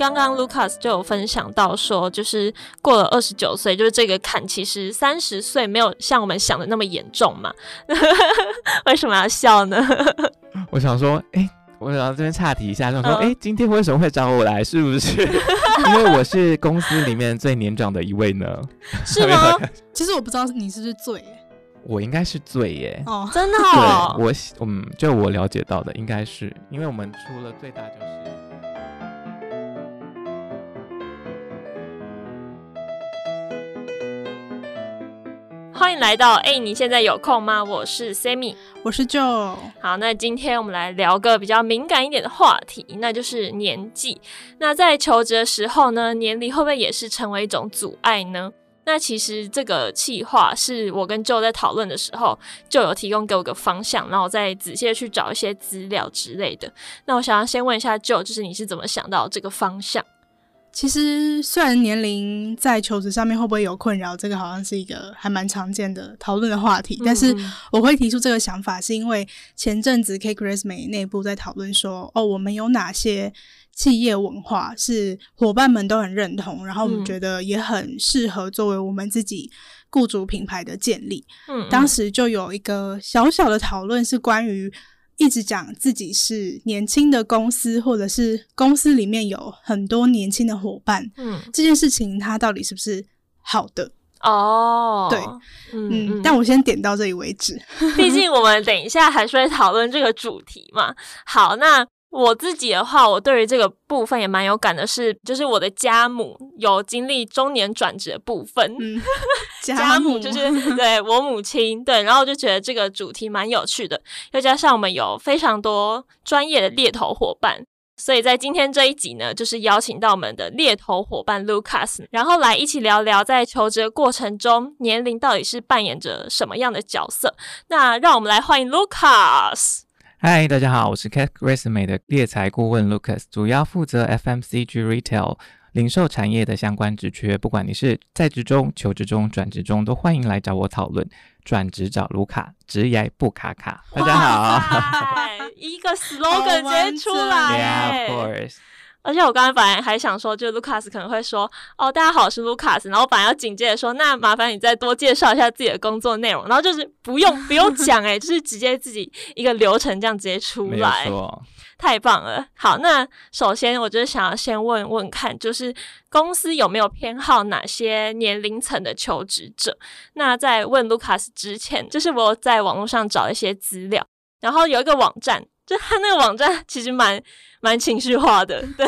刚刚 Lucas 就有分享到说，就是过了二十九岁，就是这个坎，其实三十岁没有像我们想的那么严重嘛？为什么要笑呢？我想说，哎、欸，我想这边岔题一下，就说，哎、嗯欸，今天为什么会找我来？是不是 因为我是公司里面最年长的一位呢？是吗？其实我不知道你是不是最，我应该是最耶。哦，真的哦。对，我嗯，就我了解到的，应该是因为我们出了最大就是。欢迎来到哎、欸，你现在有空吗？我是 Sammy，我是 Joe。好，那今天我们来聊个比较敏感一点的话题，那就是年纪。那在求职的时候呢，年龄会不会也是成为一种阻碍呢？那其实这个计划是我跟 Joe 在讨论的时候，就有提供给我个方向，然后我再仔细的去找一些资料之类的。那我想要先问一下 Joe，就是你是怎么想到这个方向？其实，虽然年龄在求职上面会不会有困扰，这个好像是一个还蛮常见的讨论的话题。但是，我会提出这个想法，是因为前阵子 Cake Resume 内部在讨论说，哦，我们有哪些企业文化是伙伴们都很认同，然后我们觉得也很适合作为我们自己雇主品牌的建立。嗯，当时就有一个小小的讨论是关于。一直讲自己是年轻的公司，或者是公司里面有很多年轻的伙伴，嗯，这件事情它到底是不是好的？哦，对，嗯，嗯，但我先点到这里为止，毕竟我们等一下还是会讨论这个主题嘛。好，那。我自己的话，我对于这个部分也蛮有感的是，就是我的家母有经历中年转职的部分。嗯、家母就是对我母亲，对，然后就觉得这个主题蛮有趣的，又加上我们有非常多专业的猎头伙伴，所以在今天这一集呢，就是邀请到我们的猎头伙伴 Lucas，然后来一起聊聊在求职过程中年龄到底是扮演着什么样的角色。那让我们来欢迎 Lucas。嗨，大家好，我是 Cake Resume 的猎才顾问 Lucas，主要负责 FMCG Retail 零售产业的相关职缺。不管你是在职中、求职中、转职中，都欢迎来找我讨论。转职找卢卡，职业不卡卡。大家好，一个 slogan 直接出来。Yeah, of course. 而且我刚才本来还想说，就 Lucas 可能会说，哦，大家好，我是 Lucas，然后本来要紧接着说，那麻烦你再多介绍一下自己的工作内容，然后就是不用不用 讲，诶，就是直接自己一个流程这样直接出来，没错，太棒了。好，那首先我就是想要先问问看，就是公司有没有偏好哪些年龄层的求职者？那在问 Lucas 之前，就是我在网络上找一些资料，然后有一个网站。就他那个网站其实蛮蛮情绪化的，对，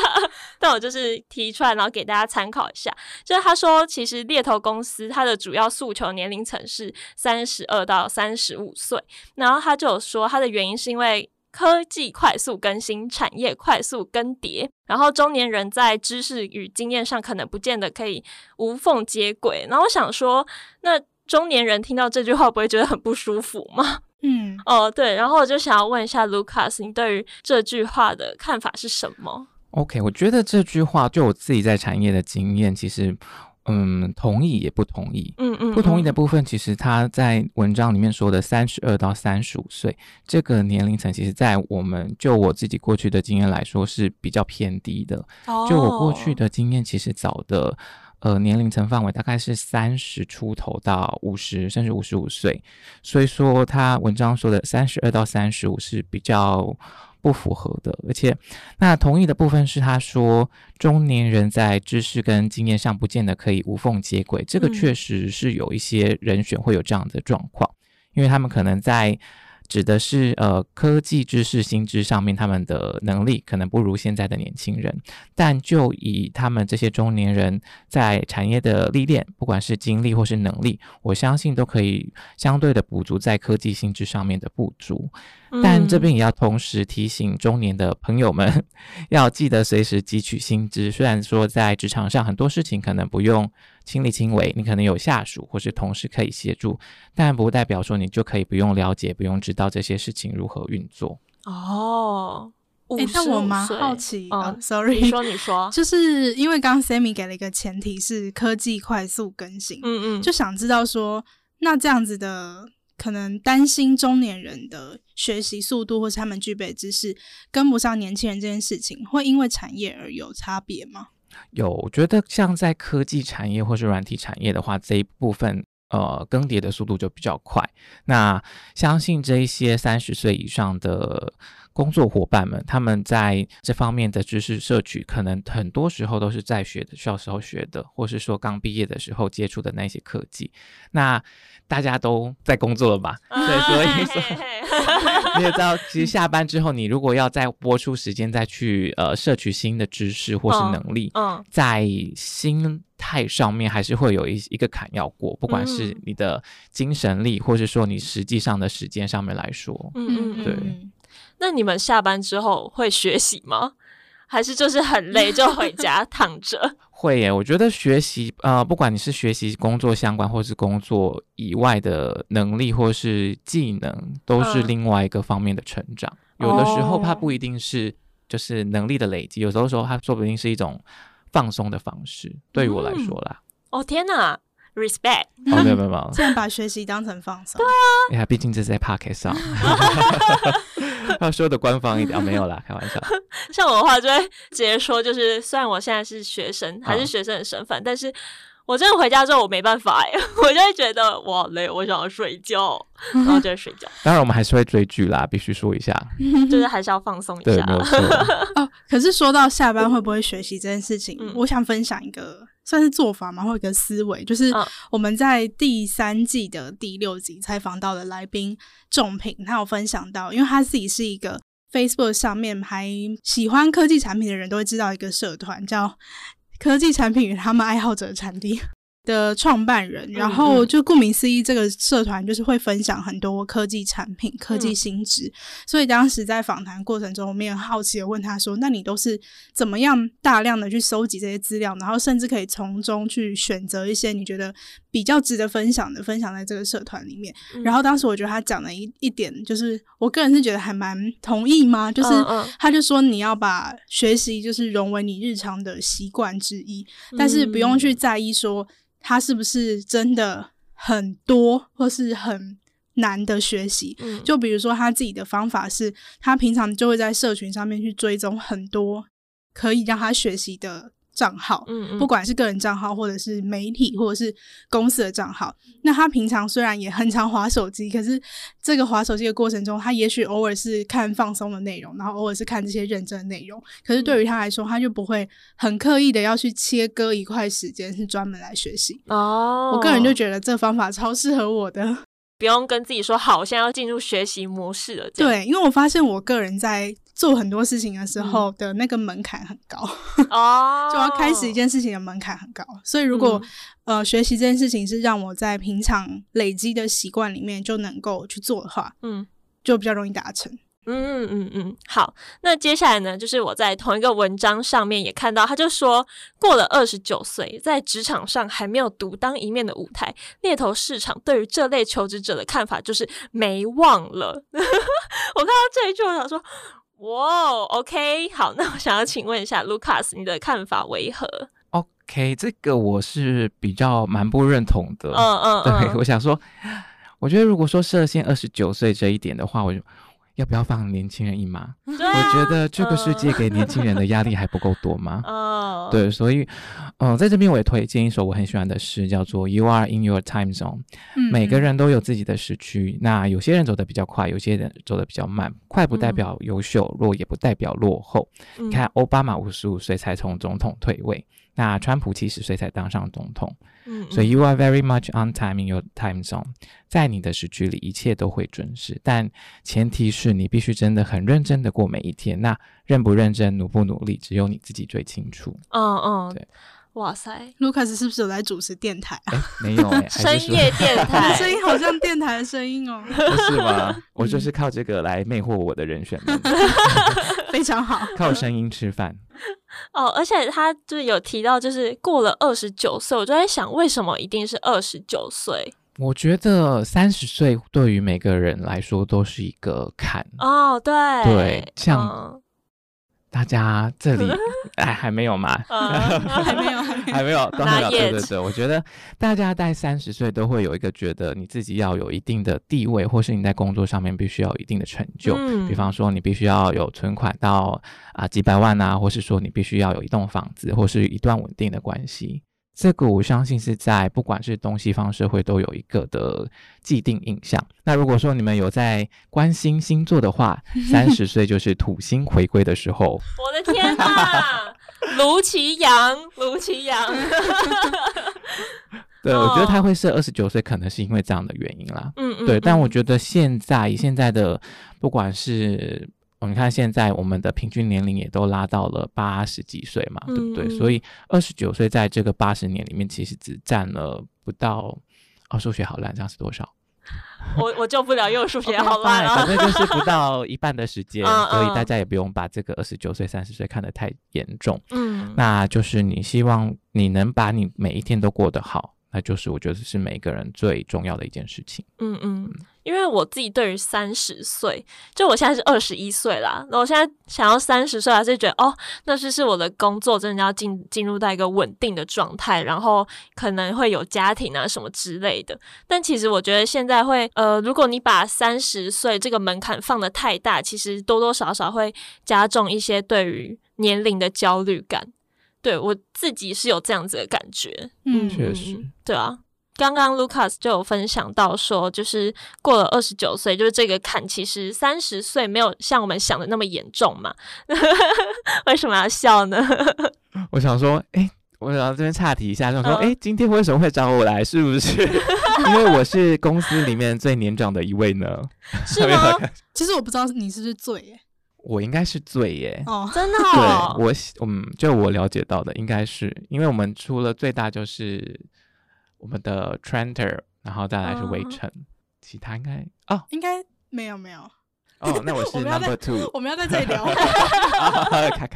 但我就是提出来，然后给大家参考一下。就是他说，其实猎头公司它的主要诉求年龄层是三十二到三十五岁，然后他就有说，他的原因是因为科技快速更新，产业快速更迭，然后中年人在知识与经验上可能不见得可以无缝接轨。然后我想说，那中年人听到这句话，不会觉得很不舒服吗？嗯，哦，对，然后我就想要问一下 Lucas，你对于这句话的看法是什么？OK，我觉得这句话就我自己在产业的经验，其实，嗯，同意也不同意。嗯嗯，不同意的部分，其实他在文章里面说的三十二到三十五岁这个年龄层，其实，在我们就我自己过去的经验来说是比较偏低的。哦，就我过去的经验，其实早的。呃，年龄层范围大概是三十出头到五十，甚至五十五岁，所以说他文章说的三十二到三十五是比较不符合的。而且，那同意的部分是他说中年人在知识跟经验上不见得可以无缝接轨，这个确实是有一些人选会有这样的状况，因为他们可能在。指的是呃科技知识心智上面，他们的能力可能不如现在的年轻人，但就以他们这些中年人在产业的历练，不管是经历或是能力，我相信都可以相对的补足在科技心智上面的不足。但这边也要同时提醒中年的朋友们，要记得随时汲取新知。虽然说在职场上很多事情可能不用亲力亲为，你可能有下属或是同事可以协助，但不代表说你就可以不用了解、不用知道这些事情如何运作。哦，哎、欸，但我蛮好奇啊、哦、，sorry，你说你说，就是因为刚刚 Sammy 给了一个前提是科技快速更新，嗯嗯，就想知道说，那这样子的。可能担心中年人的学习速度或是他们具备知识跟不上年轻人这件事情，会因为产业而有差别吗？有，我觉得像在科技产业或是软体产业的话，这一部分呃更迭的速度就比较快。那相信这一些三十岁以上的工作伙伴们，他们在这方面的知识摄取，可能很多时候都是在学的小时候学的，或是说刚毕业的时候接触的那些科技。那大家都在工作了吧？对，所以说 你也知道，其实下班之后，你如果要再播出时间再去呃摄取新的知识或是能力，嗯，在心态上面还是会有一一个坎要过，不管是你的精神力，或是说你实际上的时间上面来说，嗯嗯，对。那你们下班之后会学习吗？还是就是很累就回家 躺着？会耶，我觉得学习呃，不管你是学习工作相关，或是工作以外的能力，或是技能，都是另外一个方面的成长。嗯、有的时候它不一定是就是能力的累积，有的时候它说不定是一种放松的方式。对于我来说啦，嗯、哦天哪！Respect，哦，没有没有没有，现在把学习当成放松。对啊，哎呀，毕竟这是在 Podcast 上，要说的官方一点，哦，没有啦，开玩笑。像我的话，就会直接说，就是虽然我现在是学生，还是学生的身份，哦、但是我真的回家之后，我没办法哎，我就会觉得我好累，我想要睡觉，然后就会睡觉。当然，我们还是会追剧啦，必须说一下，就是还是要放松一下。对，没错。哦，可是说到下班会不会学习这件事情，嗯、我想分享一个。算是做法嘛，或一个思维，就是我们在第三季的第六集采访到的来宾仲平，他有分享到，因为他自己是一个 Facebook 上面还喜欢科技产品的人都会知道一个社团，叫科技产品与他们爱好者的产地。的创办人，然后就顾名思义，这个社团就是会分享很多科技产品、科技新知。嗯、所以当时在访谈过程中，我们也很好奇的问他说：“那你都是怎么样大量的去收集这些资料，然后甚至可以从中去选择一些你觉得比较值得分享的，分享在这个社团里面？”嗯、然后当时我觉得他讲了一一点，就是我个人是觉得还蛮同意嘛？就是他就说你要把学习就是融为你日常的习惯之一，但是不用去在意说。他是不是真的很多或是很难的学习？嗯，就比如说他自己的方法是，他平常就会在社群上面去追踪很多可以让他学习的。账号，嗯嗯，不管是个人账号，或者是媒体，或者是公司的账号。那他平常虽然也很常划手机，可是这个划手机的过程中，他也许偶尔是看放松的内容，然后偶尔是看这些认真的内容。可是对于他来说，他就不会很刻意的要去切割一块时间是专门来学习。哦，我个人就觉得这方法超适合我的，不用跟自己说好，我现在要进入学习模式了。对，因为我发现我个人在。做很多事情的时候的那个门槛很高 哦，就要开始一件事情的门槛很高，所以如果、嗯、呃学习这件事情是让我在平常累积的习惯里面就能够去做的话，嗯，就比较容易达成。嗯嗯嗯，好，那接下来呢，就是我在同一个文章上面也看到，他就说过了二十九岁，在职场上还没有独当一面的舞台，猎头市场对于这类求职者的看法就是没望了。我看到这一句，我想说。哇、wow，OK，好，那我想要请问一下，Lucas，你的看法为何？OK，这个我是比较蛮不认同的。嗯 嗯，对，嗯、我想说，我觉得如果说设限二十九岁这一点的话，我就。要不要放年轻人一马？啊、我觉得这个世界给年轻人的压力还不够多吗？哦，对，所以，嗯、呃，在这边我也推荐一首我很喜欢的诗，叫做《You Are in Your Time Zone》。嗯，每个人都有自己的时区，那有些人走得比较快，有些人走得比较慢。快不代表优秀，弱也不代表落后。你、嗯、看，奥巴马五十五岁才从总统退位。那川普七十岁才当上总统，嗯，嗯，所以 you are very much on time in your time zone，在你的时区里，一切都会准时，但前提是你必须真的很认真的过每一天。那认不认真，努不努力，只有你自己最清楚。嗯嗯，对。哇塞，Lucas 是不是有来主持电台啊？欸、没有、欸，深夜电台，声音好像电台的声音哦。不是吗？我就是靠这个来魅惑我的人选们，非常好，靠声音吃饭。哦，而且他就是有提到，就是过了二十九岁，我就在想，为什么一定是二十九岁？我觉得三十岁对于每个人来说都是一个坎。哦，对，对，像。嗯大家这里 哎还没有吗？还没有，还没有，都 还没有。对对对，我觉得大家在三十岁都会有一个觉得你自己要有一定的地位，或是你在工作上面必须要有一定的成就。嗯，比方说你必须要有存款到啊几百万啊，或是说你必须要有一栋房子，或是一段稳定的关系。这个我相信是在不管是东西方社会都有一个的既定印象。那如果说你们有在关心星座的话，三十岁就是土星回归的时候。我的天哪，卢奇阳，卢奇阳。对，我觉得他会设二十九岁，可能是因为这样的原因啦。嗯嗯。对，但我觉得现在以现在的不管是。你看，现在我们的平均年龄也都拉到了八十几岁嘛，对不对？嗯、所以二十九岁在这个八十年里面，其实只占了不到哦，数学好烂，这样是多少？我我救不了，因为数学好烂反正就是不到一半的时 间，所以大家也不用把这个二十九岁、三十岁看得太严重。嗯，那就是你希望你能把你每一天都过得好，那就是我觉得是每个人最重要的一件事情。嗯嗯。嗯因为我自己对于三十岁，就我现在是二十一岁啦，那我现在想要三十岁，还是觉得哦，那是是我的工作真的要进进入到一个稳定的状态，然后可能会有家庭啊什么之类的。但其实我觉得现在会，呃，如果你把三十岁这个门槛放得太大，其实多多少少会加重一些对于年龄的焦虑感。对，我自己是有这样子的感觉，嗯，确实，对啊。刚刚 Lucas 就有分享到说，就是过了二十九岁，就是这个坎，其实三十岁没有像我们想的那么严重嘛？为什么要笑呢？我想说，哎、欸，我想这边岔题一下，就说，哎、欸，今天为什么会找我来？是不是 因为我是公司里面最年长的一位呢？是吗？其实我不知道你是不是最耶，我应该是最耶。哦，真的、哦？对，我嗯，就我了解到的，应该是因为我们出了最大就是。我们的 Trenter，然后再来是围城，嗯、其他应该哦，应该没有没有哦，那我是 Number Two，我们要在这里聊，看看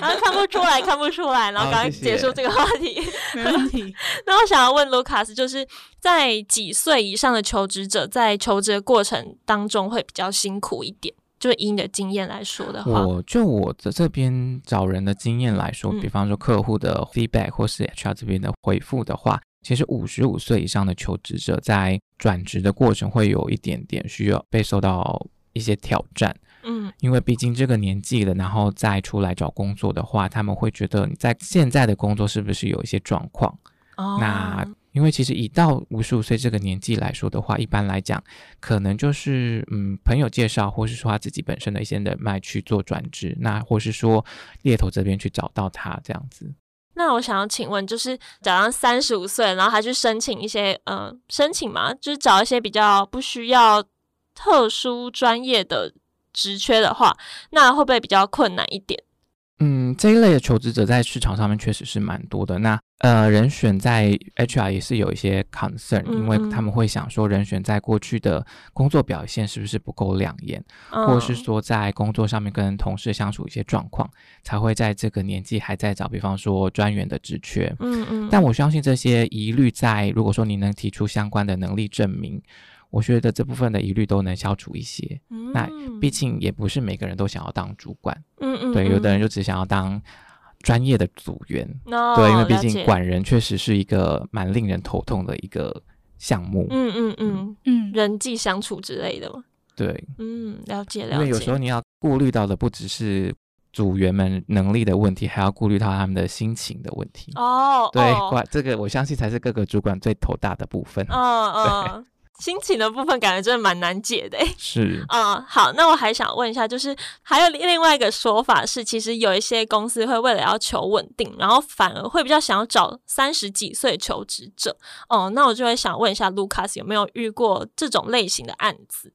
看，看不出来，看不出来，然后赶紧结束这个话题，哦、谢谢没问题。那我想要问 Lucas，就是在几岁以上的求职者在求职的过程当中会比较辛苦一点？就以你的经验来说的话，我就我的这边找人的经验来说，嗯、比方说客户的 feedback 或是 HR 这边的回复的话。其实五十五岁以上的求职者在转职的过程会有一点点需要被受到一些挑战，嗯，因为毕竟这个年纪了，然后再出来找工作的话，他们会觉得你在现在的工作是不是有一些状况？哦，那因为其实一到五十五岁这个年纪来说的话，一般来讲，可能就是嗯朋友介绍，或是说他自己本身的一些人脉去做转职，那或是说猎头这边去找到他这样子。那我想要请问，就是假如三十五岁，然后还去申请一些，呃，申请嘛，就是找一些比较不需要特殊专业的职缺的话，那会不会比较困难一点？嗯，这一类的求职者在市场上面确实是蛮多的。那呃，人选在 HR 也是有一些 concern，嗯嗯，因为他们会想说，人选在过去的工作表现是不是不够亮眼，嗯、或者是说在工作上面跟同事相处一些状况，才会在这个年纪还在找，比方说专员的职缺。嗯嗯。但我相信这些疑虑在，如果说你能提出相关的能力证明。我觉得这部分的疑虑都能消除一些。嗯、那毕竟也不是每个人都想要当主管，嗯嗯，对，有的人就只想要当专业的组员，哦、对，因为毕竟管人确实是一个蛮令人头痛的一个项目，嗯嗯嗯嗯，人际相处之类的嘛，对，嗯，了解了解。因为有时候你要顾虑到的不只是组员们能力的问题，还要顾虑到他们的心情的问题。哦，对，管、哦、这个我相信才是各个主管最头大的部分。嗯嗯。对心情的部分感觉真的蛮难解的，是，嗯，好，那我还想问一下，就是还有另外一个说法是，其实有一些公司会为了要求稳定，然后反而会比较想要找三十几岁求职者，哦，那我就会想问一下，Lucas 有没有遇过这种类型的案子？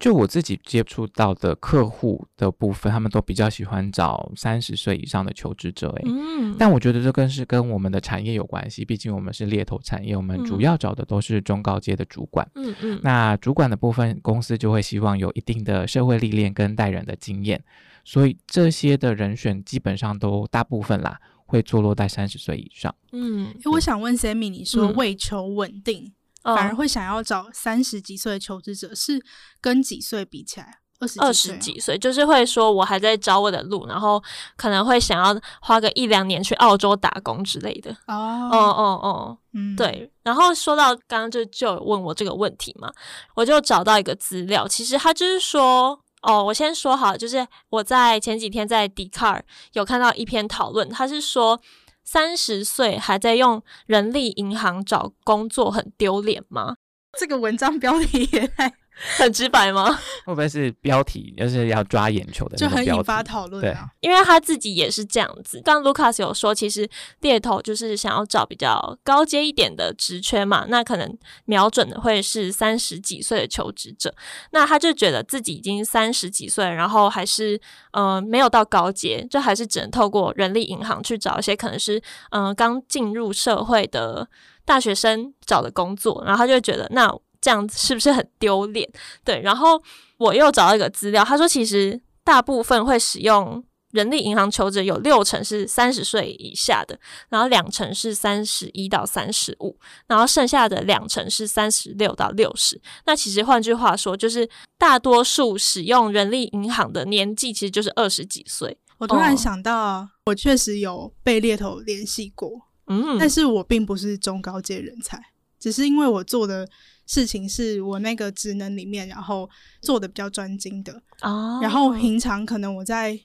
就我自己接触到的客户的部分，他们都比较喜欢找三十岁以上的求职者，诶，嗯，但我觉得这更是跟我们的产业有关系，毕竟我们是猎头产业，我们主要找的都是中高阶的主管，嗯嗯，那主管的部分，公司就会希望有一定的社会历练跟带人的经验，所以这些的人选基本上都大部分啦，会坐落在三十岁以上，嗯，我想问 Sammy，你说为求稳定。反而会想要找三十几岁的求职者，是跟几岁比起来？二十几岁，就是会说我还在找我的路，然后可能会想要花个一两年去澳洲打工之类的。哦。哦哦哦，嗯，对。然后说到刚刚就就问我这个问题嘛，我就找到一个资料，其实他就是说，哦，我先说好，就是我在前几天在 Dcard 有看到一篇讨论，他是说三十岁还在用人力银行找工作很丢脸吗？这个文章标题也太。很直白吗？会不会是标题就是要抓眼球的？就很引发讨论。对，因为他自己也是这样子。刚 Lucas 有说，其实猎头就是想要找比较高阶一点的职缺嘛，那可能瞄准的会是三十几岁的求职者。那他就觉得自己已经三十几岁，然后还是嗯、呃、没有到高阶，就还是只能透过人力银行去找一些可能是嗯、呃、刚进入社会的大学生找的工作。然后他就觉得那。这样子是不是很丢脸？对，然后我又找到一个资料，他说其实大部分会使用人力银行求职有六成是三十岁以下的，然后两成是三十一到三十五，然后剩下的两成是三十六到六十。那其实换句话说，就是大多数使用人力银行的年纪其实就是二十几岁。我突然想到，我确实有被猎头联系过，嗯，但是我并不是中高阶人才，只是因为我做的。事情是我那个职能里面，然后做的比较专精的，oh. 然后平常可能我在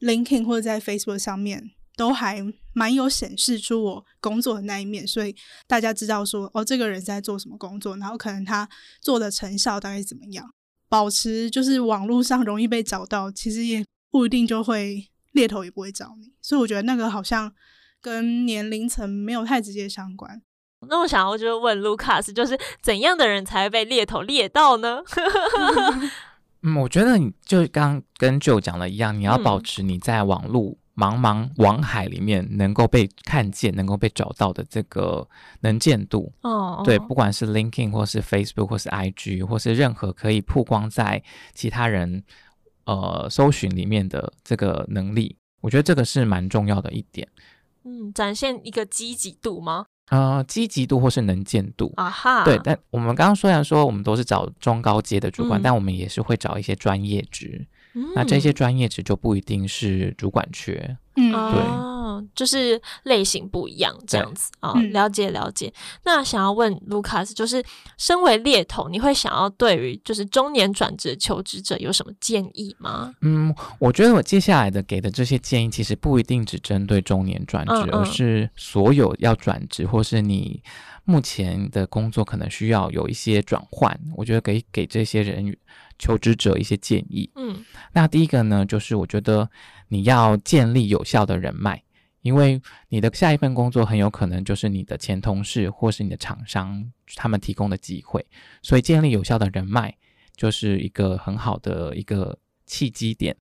LinkedIn 或者在 Facebook 上面都还蛮有显示出我工作的那一面，所以大家知道说哦，这个人在做什么工作，然后可能他做的成效大概怎么样，保持就是网络上容易被找到，其实也不一定就会猎头也不会找你，所以我觉得那个好像跟年龄层没有太直接相关。那我想要就问 Lucas，就是怎样的人才会被猎头猎到呢？嗯，我觉得你就刚跟 Joe 讲的一样，你要保持你在网络茫茫网海里面能够被看见、能够被找到的这个能见度。哦，对，不管是 LinkedIn 或是 Facebook 或是 IG 或是任何可以曝光在其他人呃搜寻里面的这个能力，我觉得这个是蛮重要的一点。嗯，展现一个积极度吗？呃，积极度或是能见度啊哈，对，但我们刚刚虽然说我们都是找中高阶的主管，嗯、但我们也是会找一些专业职，嗯、那这些专业职就不一定是主管缺，嗯，就是类型不一样，这样子啊、哦，了解了解。那想要问 Lucas，就是身为猎头，你会想要对于就是中年转职求职者有什么建议吗？嗯，我觉得我接下来的给的这些建议，其实不一定只针对中年转职，嗯嗯，而是所有要转职或是你目前的工作可能需要有一些转换。我觉得给给这些人求职者一些建议。嗯，那第一个呢，就是我觉得你要建立有效的人脉。因为你的下一份工作很有可能就是你的前同事或是你的厂商他们提供的机会，所以建立有效的人脉就是一个很好的一个契机点。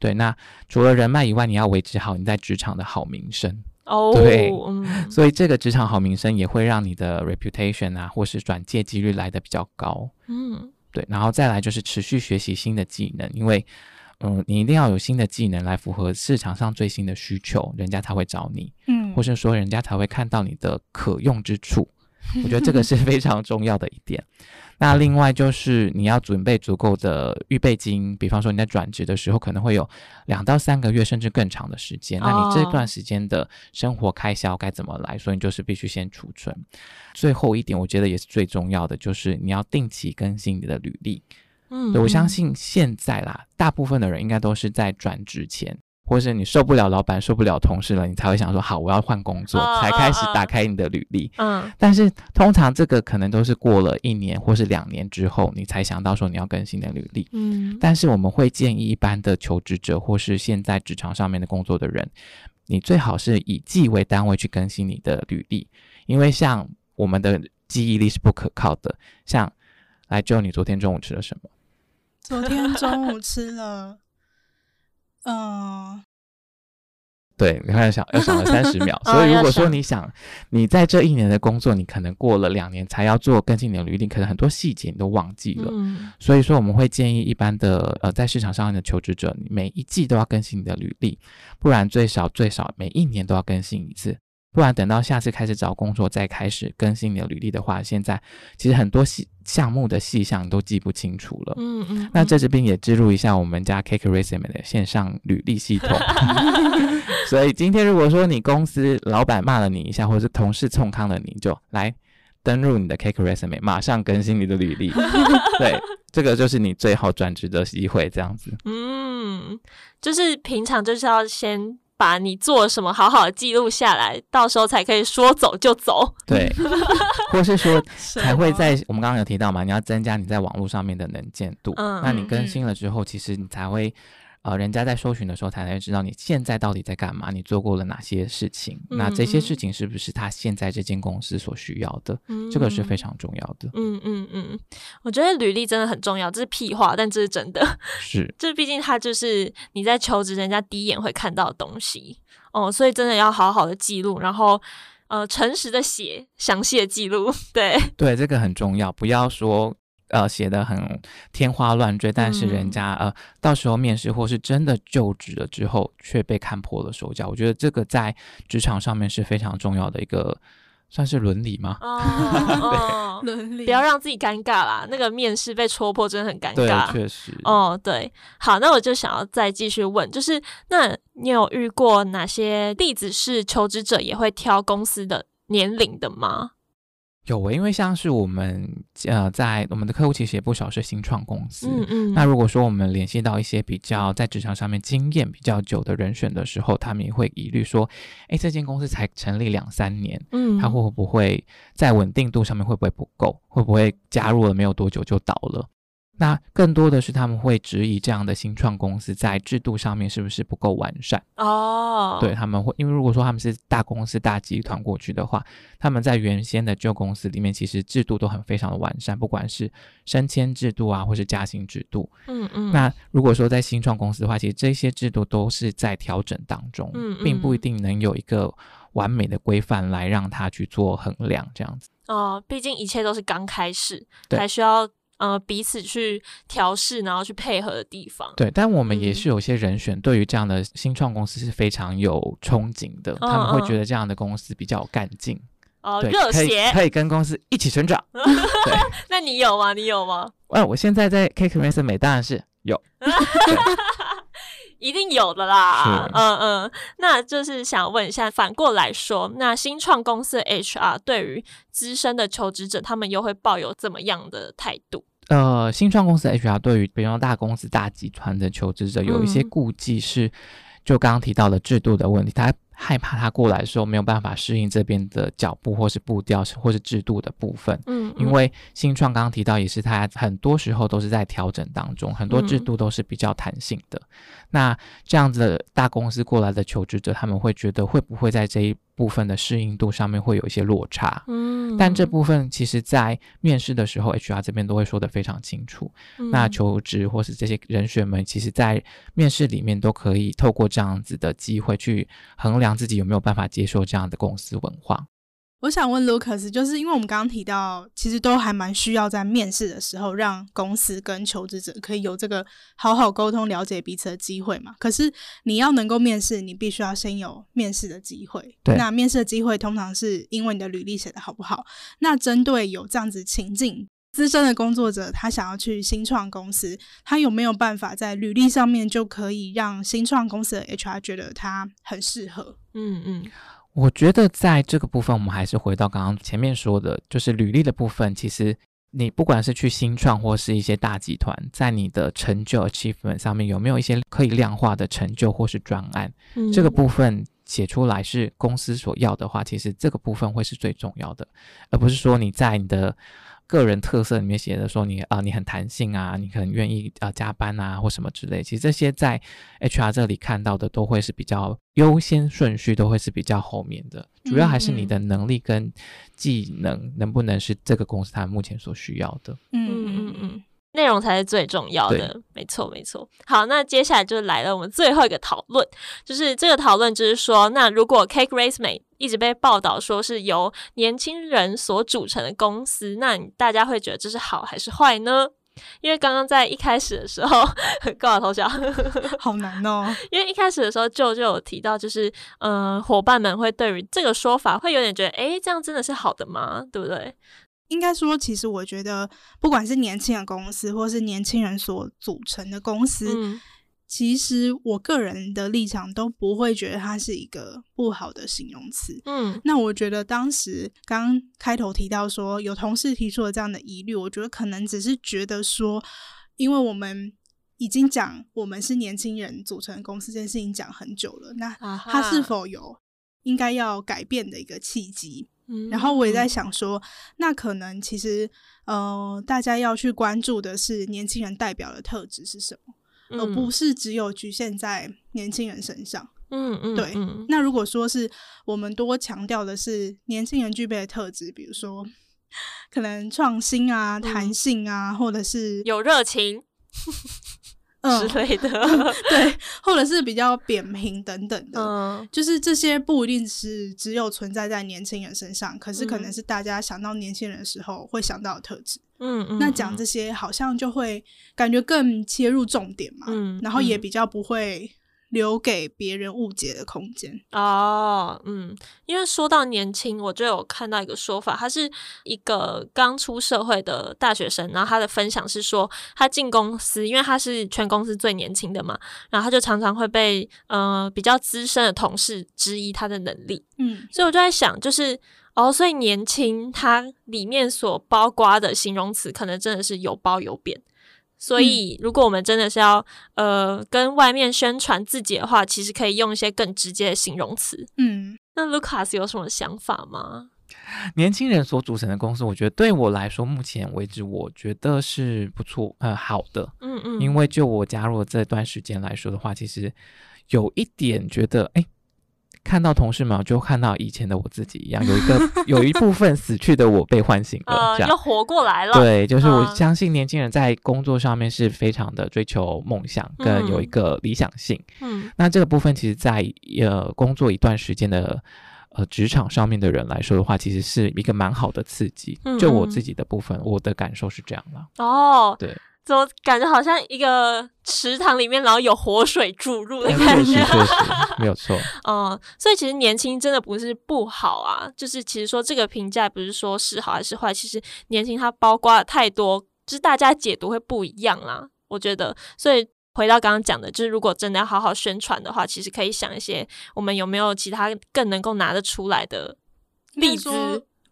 对，那除了人脉以外，你要维持好你在职场的好名声。哦，对，嗯，所以这个职场好名声也会让你的 reputation 啊，或是转介几率来的比较高。嗯，对，然后再来就是持续学习新的技能，因为。嗯，你一定要有新的技能来符合市场上最新的需求，人家才会找你，嗯，或是说人家才会看到你的可用之处。我觉得这个是非常重要的一点。那另外就是你要准备足够的预备金，比方说你在转职的时候可能会有两到三个月甚至更长的时间，那你这段时间的生活开销该怎么来？所以你就是必须先储存。最后一点，我觉得也是最重要的，就是你要定期更新你的履历。嗯，我相信现在啦，大部分的人应该都是在转职前，或是你受不了老板、受不了同事了，你才会想说好，我要换工作，才开始打开你的履历。嗯，但是通常这个可能都是过了一年或是两年之后，你才想到说你要更新的履历。嗯，但是我们会建议一般的求职者或是现在职场上面的工作的人，你最好是以季为单位去更新你的履历，因为像我们的记忆力是不可靠的。像来，Joe，你昨天中午吃了什么？昨天中午吃了，嗯、呃，对，你看想要想了三十秒，所以如果说你想你在这一年的工作，你可能过了两年才要做更新你的履历，可能很多细节你都忘记了。嗯、所以说我们会建议一般的呃在市场上的求职者，你每一季都要更新你的履历，不然最少最少每一年都要更新一次。不然等到下次开始找工作再开始更新你的履历的话，现在其实很多细项目的细项都记不清楚了。嗯嗯，嗯。那这这边也植入一下我们家 Cake Resume 的线上履历系统。所以今天如果说你公司老板骂了你一下，或者是同事冲康了你，就来登入你的 Cake Resume，马上更新你的履历。对，这个就是你最好转职的机会，这样子。嗯，就是平常就是要先。把你做什么好好的记录下来，到时候才可以说走就走。对，或是说才会在我们刚刚有提到嘛，你要增加你在网络上面的能见度。嗯，那你更新了之后，嗯、其实你才会。呃，人家在搜寻的时候，才能知道你现在到底在干嘛，你做过了哪些事情。嗯、那这些事情是不是他现在这间公司所需要的？嗯、这个是非常重要的。嗯嗯嗯，我觉得履历真的很重要，这是屁话，但这是真的。是，这毕竟它就是你在求职，人家第一眼会看到的东西哦，所以真的要好好的记录，然后呃，诚实的写，详细的记录。对对，这个很重要，不要说。呃，写的很天花乱坠，但是人家、嗯、呃，到时候面试或是真的就职了之后，却被看破了手脚。我觉得这个在职场上面是非常重要的一个，算是伦理吗？哦，伦理，不要让自己尴尬啦。那个面试被戳破，真的很尴尬。对，确实。哦，对，好，那我就想要再继续问，就是那你有遇过哪些例子是求职者也会挑公司的年龄的吗？有诶，因为像是我们呃，在我们的客户其实也不少是新创公司。嗯嗯。那如果说我们联系到一些比较在职场上面经验比较久的人选的时候，他们也会疑虑说，哎，这间公司才成立两三年，嗯，他会不会在稳定度上面会不会不够？会不会加入了没有多久就倒了？那更多的是他们会质疑这样的新创公司在制度上面是不是不够完善哦？对，他们会，因为如果说他们是大公司大集团过去的话，他们在原先的旧公司里面其实制度都很非常的完善，不管是升迁制度啊，或是加薪制度。嗯嗯。那如果说在新创公司的话，其实这些制度都是在调整当中，嗯嗯，并不一定能有一个完美的规范来让他去做衡量这样子。哦，毕竟一切都是刚开始，还需要。呃，彼此去调试，然后去配合的地方。对，但我们也是有些人选，对于这样的新创公司是非常有憧憬的。嗯、他们会觉得这样的公司比较有干劲，哦，热血，可以跟公司一起成长。那你有吗？你有吗？哎，我现在在 K K Mason 美当然是有，一定有的啦。嗯嗯，那就是想问一下，反过来说，那新创公司的 HR 对于资深的求职者，他们又会抱有怎么样的态度？呃，新创公司 HR 对于比如大公司大集团的求职者有一些顾忌，是就刚刚提到的制度的问题，他害怕他过来的时候没有办法适应这边的脚步或是步调或是制度的部分。嗯，因为新创刚刚提到也是他很多时候都是在调整当中，很多制度都是比较弹性的。那这样子的大公司过来的求职者，他们会觉得会不会在这一部分的适应度上面会有一些落差？嗯，但这部分其实在面试的时候，HR 这边都会说的非常清楚。嗯，那求职或是这些人选们，其实在面试里面都可以透过这样子的机会去衡量自己有没有办法接受这样的公司文化。我想问 Lucas，就是因为我们刚刚提到，其实都还蛮需要在面试的时候，让公司跟求职者可以有这个好好沟通、了解彼此的机会嘛。可是你要能够面试，你必须要先有面试的机会。对。那面试的机会通常是因为你的履历写得好不好。那针对有这样子情境，资深的工作者他想要去新创公司，他有没有办法在履历上面就可以让新创公司的 HR 觉得他很适合？嗯嗯。我觉得在这个部分，我们还是回到刚刚前面说的，就是履历的部分。其实你不管是去新创或是一些大集团，在你的成就 achievement 上面有没有一些可以量化的成就或是专案，嗯、这个部分写出来是公司所要的话，其实这个部分会是最重要的，而不是说你在你的。个人特色里面写的说你啊、呃，你很弹性啊，你很愿意啊、呃、加班啊或什么之类，其实这些在 HR 这里看到的都会是比较优先顺序，都会是比较后面的，主要还是你的能力跟技能能不能是这个公司它目前所需要的。嗯嗯嗯。内容才是最重要的，没错没错。好，那接下来就来了我们最后一个讨论，就是这个讨论就是说，那如果 Cake Resume 一直被报道说是由年轻人所组成的公司，那大家会觉得这是好还是坏呢？因为刚刚在一开始的时候，高老头讲，好难哦。因为一开始的时候，就就有提到，就是嗯，伙伴们会对于这个说法会有点觉得，哎，这样真的是好的吗？对不对？应该说，其实我觉得，不管是年轻的公司，或是年轻人所组成的公司。嗯其实我个人的立场都不会觉得它是一个不好的形容词。嗯，那我觉得当时刚开头提到说有同事提出了这样的疑虑，我觉得可能只是觉得说，因为我们已经讲我们是年轻人组成的公司这件事情讲很久了，那它是否有应该要改变的一个契机？嗯，然后我也在想说，那可能其实呃，大家要去关注的是年轻人代表的特质是什么？而不是只有局限在年轻人身上。嗯嗯，对。那如果说是我们多强调的是年轻人具备的特质，比如说可能创新啊、弹性啊，或者是有热情。之类的，对，或者是比较扁平等等的，嗯，就是这些不一定是只有存在在年轻人身上，可是可能是大家想到年轻人的时候会想到的特质，嗯嗯，那讲这些好像就会感觉更切入重点嘛，嗯，然后也比较不会。留给别人误解的空间。哦，嗯，因为说到年轻，我就有看到一个说法，他是一个刚出社会的大学生，然后他的分享是说，他进公司，因为他是全公司最年轻的嘛，然后他就常常会被呃比较资深的同事质疑他的能力，嗯，所以我就在想，就是哦，所以年轻它里面所包括的形容词，可能真的是有褒有贬。所以，如果我们真的是要呃跟外面宣传自己的话，其实可以用一些更直接的形容词。嗯，那 Lucas 有什么想法吗？年轻人所组成的公司，我觉得对我来说，目前为止，我觉得是不错，呃，好的。嗯嗯，因为就我加入了这段时间来说的话，其实有一点觉得，哎。看到同事们，就看到以前的我自己一样，有一个 有一部分死去的我被唤醒了，这样、呃、又活过来了。对，就是我相信年轻人在工作上面是非常的追求梦想，跟有一个理想性。嗯，那这个部分其实，在呃工作一段时间的呃职场上面的人来说的话，其实是一个蛮好的刺激。嗯嗯，就我自己的部分，我的感受是这样了。哦，对。怎么感觉好像一个池塘里面，然后有活水注入的感觉？没有错。嗯，所以其实年轻真的不是不好啊，就是其实说这个评价不是说是好还是坏，其实年轻它包括了太多，就是大家解读会不一样啦。我觉得，所以回到刚刚讲的，就是如果真的要好好宣传的话，其实可以想一些我们有没有其他更能够拿得出来的例子。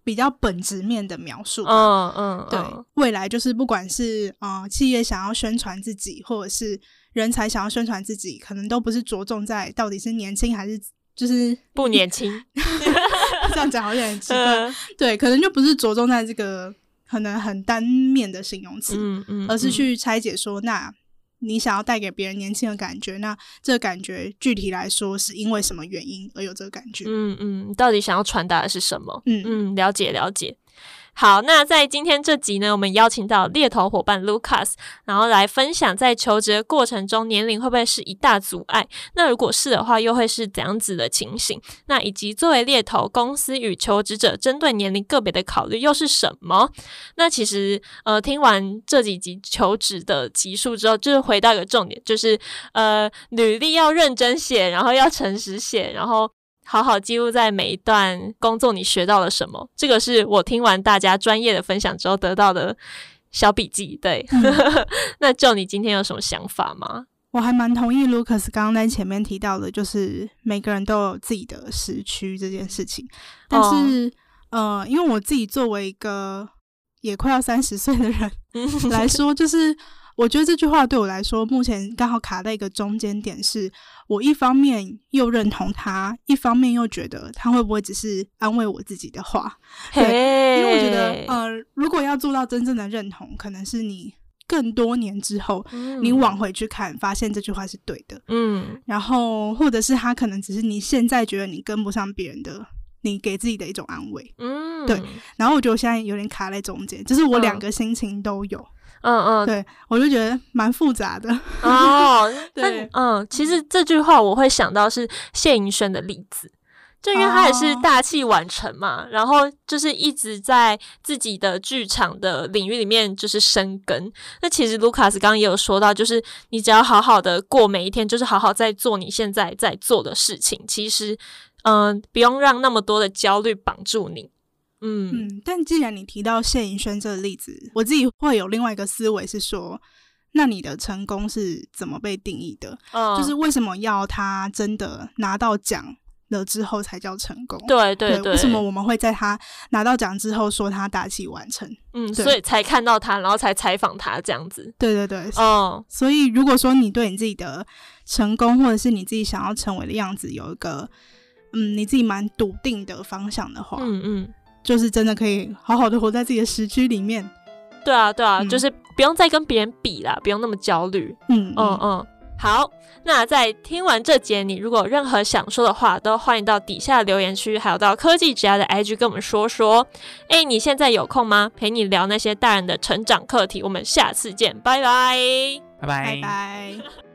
比较本质面的描述，嗯嗯，对，未来就是不管是啊、呃、企业想要宣传自己，或者是人才想要宣传自己，可能都不是着重在到底是年轻还是就是不年轻，这样讲好像很奇怪，嗯、对，可能就不是着重在这个可能很单面的形容词，嗯嗯，而是去拆解说那。你想要带给别人年轻的感觉，那这个感觉具体来说是因为什么原因而有这个感觉？嗯嗯，到底想要传达的是什么？嗯嗯，了解了解。好，那在今天这集呢，我们邀请到猎头伙伴 Lucas，然后来分享在求职的过程中，年龄会不会是一大阻碍？那如果是的话，又会是怎样子的情形？那以及作为猎头公司与求职者针对年龄个别的考虑又是什么？那其实呃，听完这几集求职的集数之后，就是回到一个重点，就是呃，履历要认真写，然后要诚实写，然后。好好记录在每一段工作，你学到了什么？这个是我听完大家专业的分享之后得到的小笔记。对，嗯、那就你今天有什么想法吗？我还蛮同意 Lucas 刚刚在前面提到的，就是每个人都有自己的时区这件事情。但是，哦、呃，因为我自己作为一个也快要三十岁的人 来说，就是。我觉得这句话对我来说，目前刚好卡在一个中间点，是我一方面又认同他，一方面又觉得他会不会只是安慰我自己的话？对，因为我觉得，呃，如果要做到真正的认同，可能是你更多年之后，你往回去看，发现这句话是对的。嗯，然后或者是他可能只是你现在觉得你跟不上别人的，你给自己的一种安慰。嗯，对。然后我觉得我现在有点卡在中间，就是我两个心情都有。嗯嗯嗯，对，我就觉得蛮复杂的哦。对，嗯，其实这句话我会想到是谢盈萱的例子，就因为他也是大器晚成嘛，哦、然后就是一直在自己的剧场的领域里面就是生根。那其实卢卡斯刚刚也有说到，就是你只要好好的过每一天，就是好好在做你现在在做的事情，其实嗯、呃，不用让那么多的焦虑绑住你。嗯嗯，但既然你提到谢盈萱这个例子，我自己会有另外一个思维是说。那你的成功是怎么被定义的？嗯，就是为什么要他真的拿到奖了之后才叫成功？对对对，为什么我们会在他拿到奖之后说他大器晚成？嗯，所以才看到他，然后才采访他这样子。对对对，哦，所以如果说你对你自己的成功，或者是你自己想要成为的样子，有一个嗯你自己蛮笃定的方向的话，嗯嗯，就是真的可以好好的活在自己的时区里面。对啊，对啊，嗯、就是不用再跟别人比啦，不用那么焦虑。嗯嗯嗯，好。那在听完这节，你如果有任何想说的话，都欢迎到底下留言区，还有到科技之家的 IG 跟我们说说。哎，你现在有空吗？陪你聊那些大人的成长课题。我们下次见，拜拜，拜拜，拜拜。